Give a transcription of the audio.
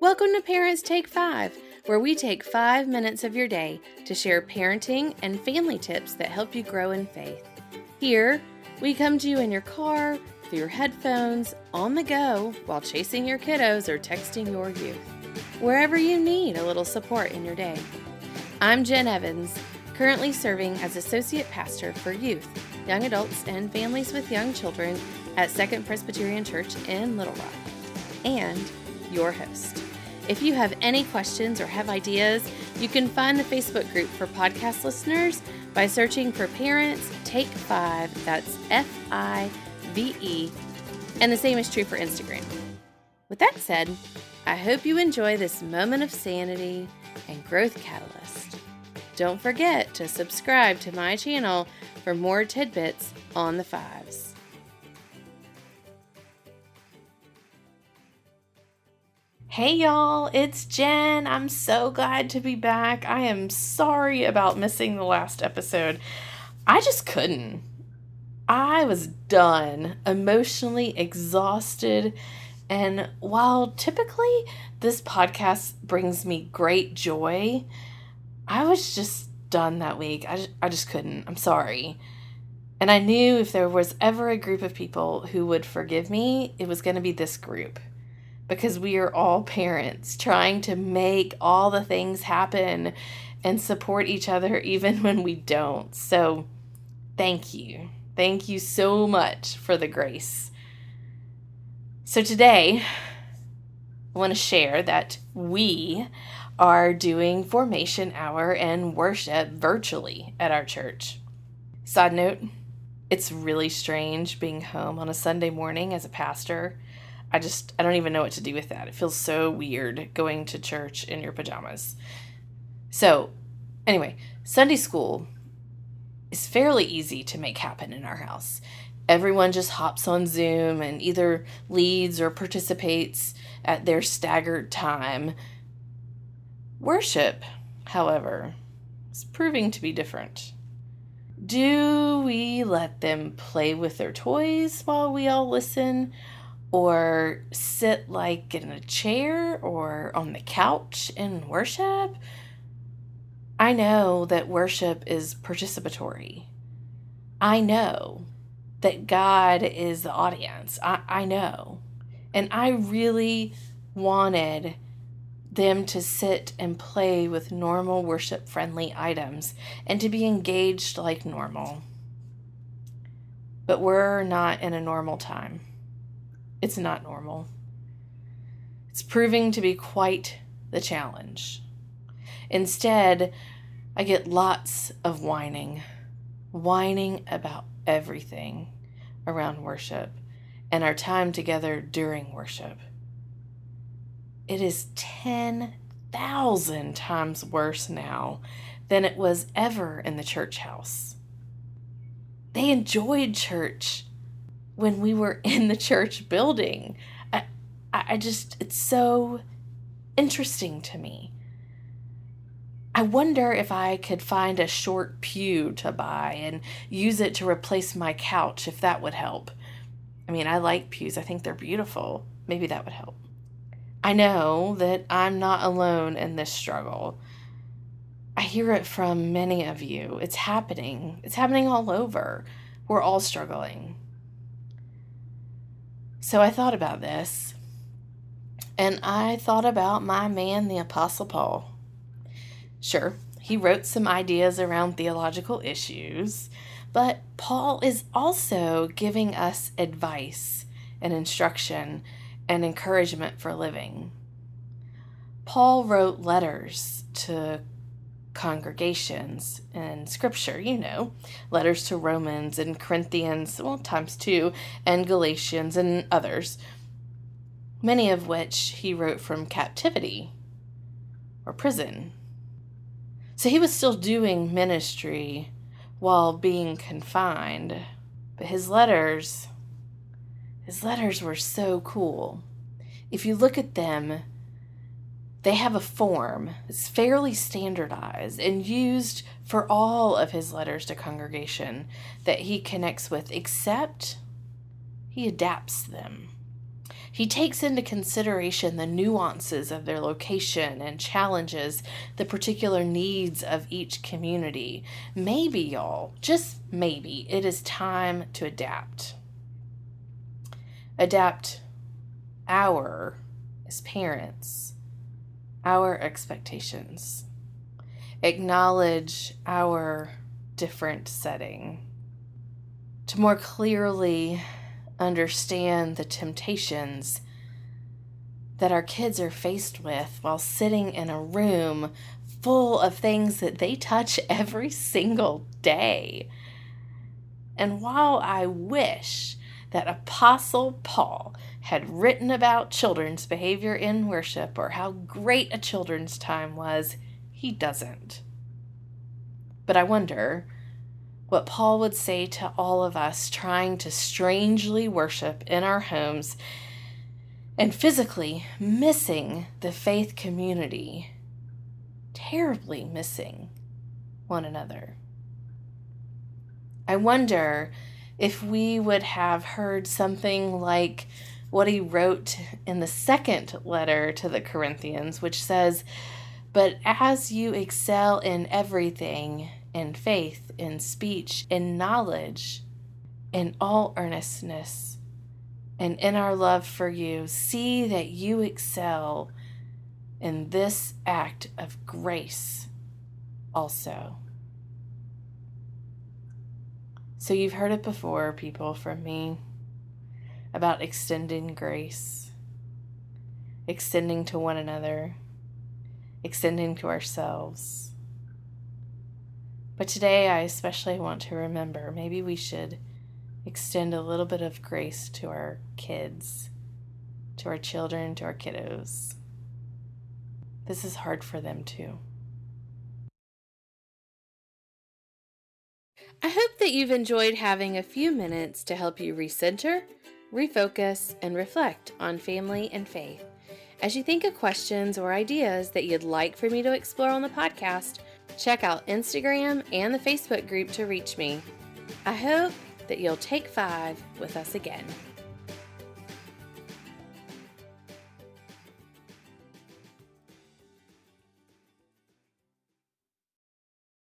Welcome to Parents Take Five, where we take five minutes of your day to share parenting and family tips that help you grow in faith. Here, we come to you in your car, through your headphones, on the go, while chasing your kiddos or texting your youth, wherever you need a little support in your day. I'm Jen Evans, currently serving as Associate Pastor for youth, young adults, and families with young children at Second Presbyterian Church in Little Rock, and your host. If you have any questions or have ideas, you can find the Facebook group for podcast listeners by searching for Parents Take Five. That's F I V E. And the same is true for Instagram. With that said, I hope you enjoy this moment of sanity and growth catalyst. Don't forget to subscribe to my channel for more tidbits on the fives. Hey y'all, it's Jen. I'm so glad to be back. I am sorry about missing the last episode. I just couldn't. I was done, emotionally exhausted, and while typically this podcast brings me great joy, I was just done that week. I just, I just couldn't. I'm sorry. And I knew if there was ever a group of people who would forgive me, it was going to be this group because we are all parents trying to make all the things happen and support each other even when we don't. So, thank you. Thank you so much for the grace. So, today, I want to share that we are doing formation hour and worship virtually at our church. Side note, it's really strange being home on a Sunday morning as a pastor I just I don't even know what to do with that. It feels so weird going to church in your pajamas. So, anyway, Sunday school is fairly easy to make happen in our house. Everyone just hops on Zoom and either leads or participates at their staggered time. Worship, however, is proving to be different. Do we let them play with their toys while we all listen? Or sit like in a chair or on the couch and worship. I know that worship is participatory. I know that God is the audience. I, I know. And I really wanted them to sit and play with normal worship friendly items and to be engaged like normal. But we're not in a normal time. It's not normal. It's proving to be quite the challenge. Instead, I get lots of whining, whining about everything around worship and our time together during worship. It is 10,000 times worse now than it was ever in the church house. They enjoyed church when we were in the church building. I, I just, it's so interesting to me. I wonder if I could find a short pew to buy and use it to replace my couch, if that would help. I mean, I like pews, I think they're beautiful. Maybe that would help. I know that I'm not alone in this struggle. I hear it from many of you. It's happening, it's happening all over. We're all struggling. So I thought about this, and I thought about my man, the Apostle Paul. Sure, he wrote some ideas around theological issues, but Paul is also giving us advice and instruction and encouragement for living. Paul wrote letters to congregations in scripture, you know, letters to Romans and Corinthians, well, times two, and Galatians and others, many of which he wrote from captivity or prison. So he was still doing ministry while being confined, but his letters, his letters were so cool. If you look at them, they have a form that's fairly standardized and used for all of his letters to congregation that he connects with, except he adapts them. He takes into consideration the nuances of their location and challenges the particular needs of each community. Maybe, y'all, just maybe, it is time to adapt. Adapt our, as parents, our expectations. Acknowledge our different setting. To more clearly understand the temptations that our kids are faced with while sitting in a room full of things that they touch every single day. And while I wish that Apostle Paul had written about children's behavior in worship or how great a children's time was, he doesn't. But I wonder what Paul would say to all of us trying to strangely worship in our homes and physically missing the faith community, terribly missing one another. I wonder if we would have heard something like what he wrote in the second letter to the Corinthians, which says, But as you excel in everything, in faith, in speech, in knowledge, in all earnestness, and in our love for you, see that you excel in this act of grace also. So, you've heard it before, people, from me about extending grace, extending to one another, extending to ourselves. But today, I especially want to remember maybe we should extend a little bit of grace to our kids, to our children, to our kiddos. This is hard for them too. I hope that you've enjoyed having a few minutes to help you recenter, refocus, and reflect on family and faith. As you think of questions or ideas that you'd like for me to explore on the podcast, check out Instagram and the Facebook group to reach me. I hope that you'll take five with us again.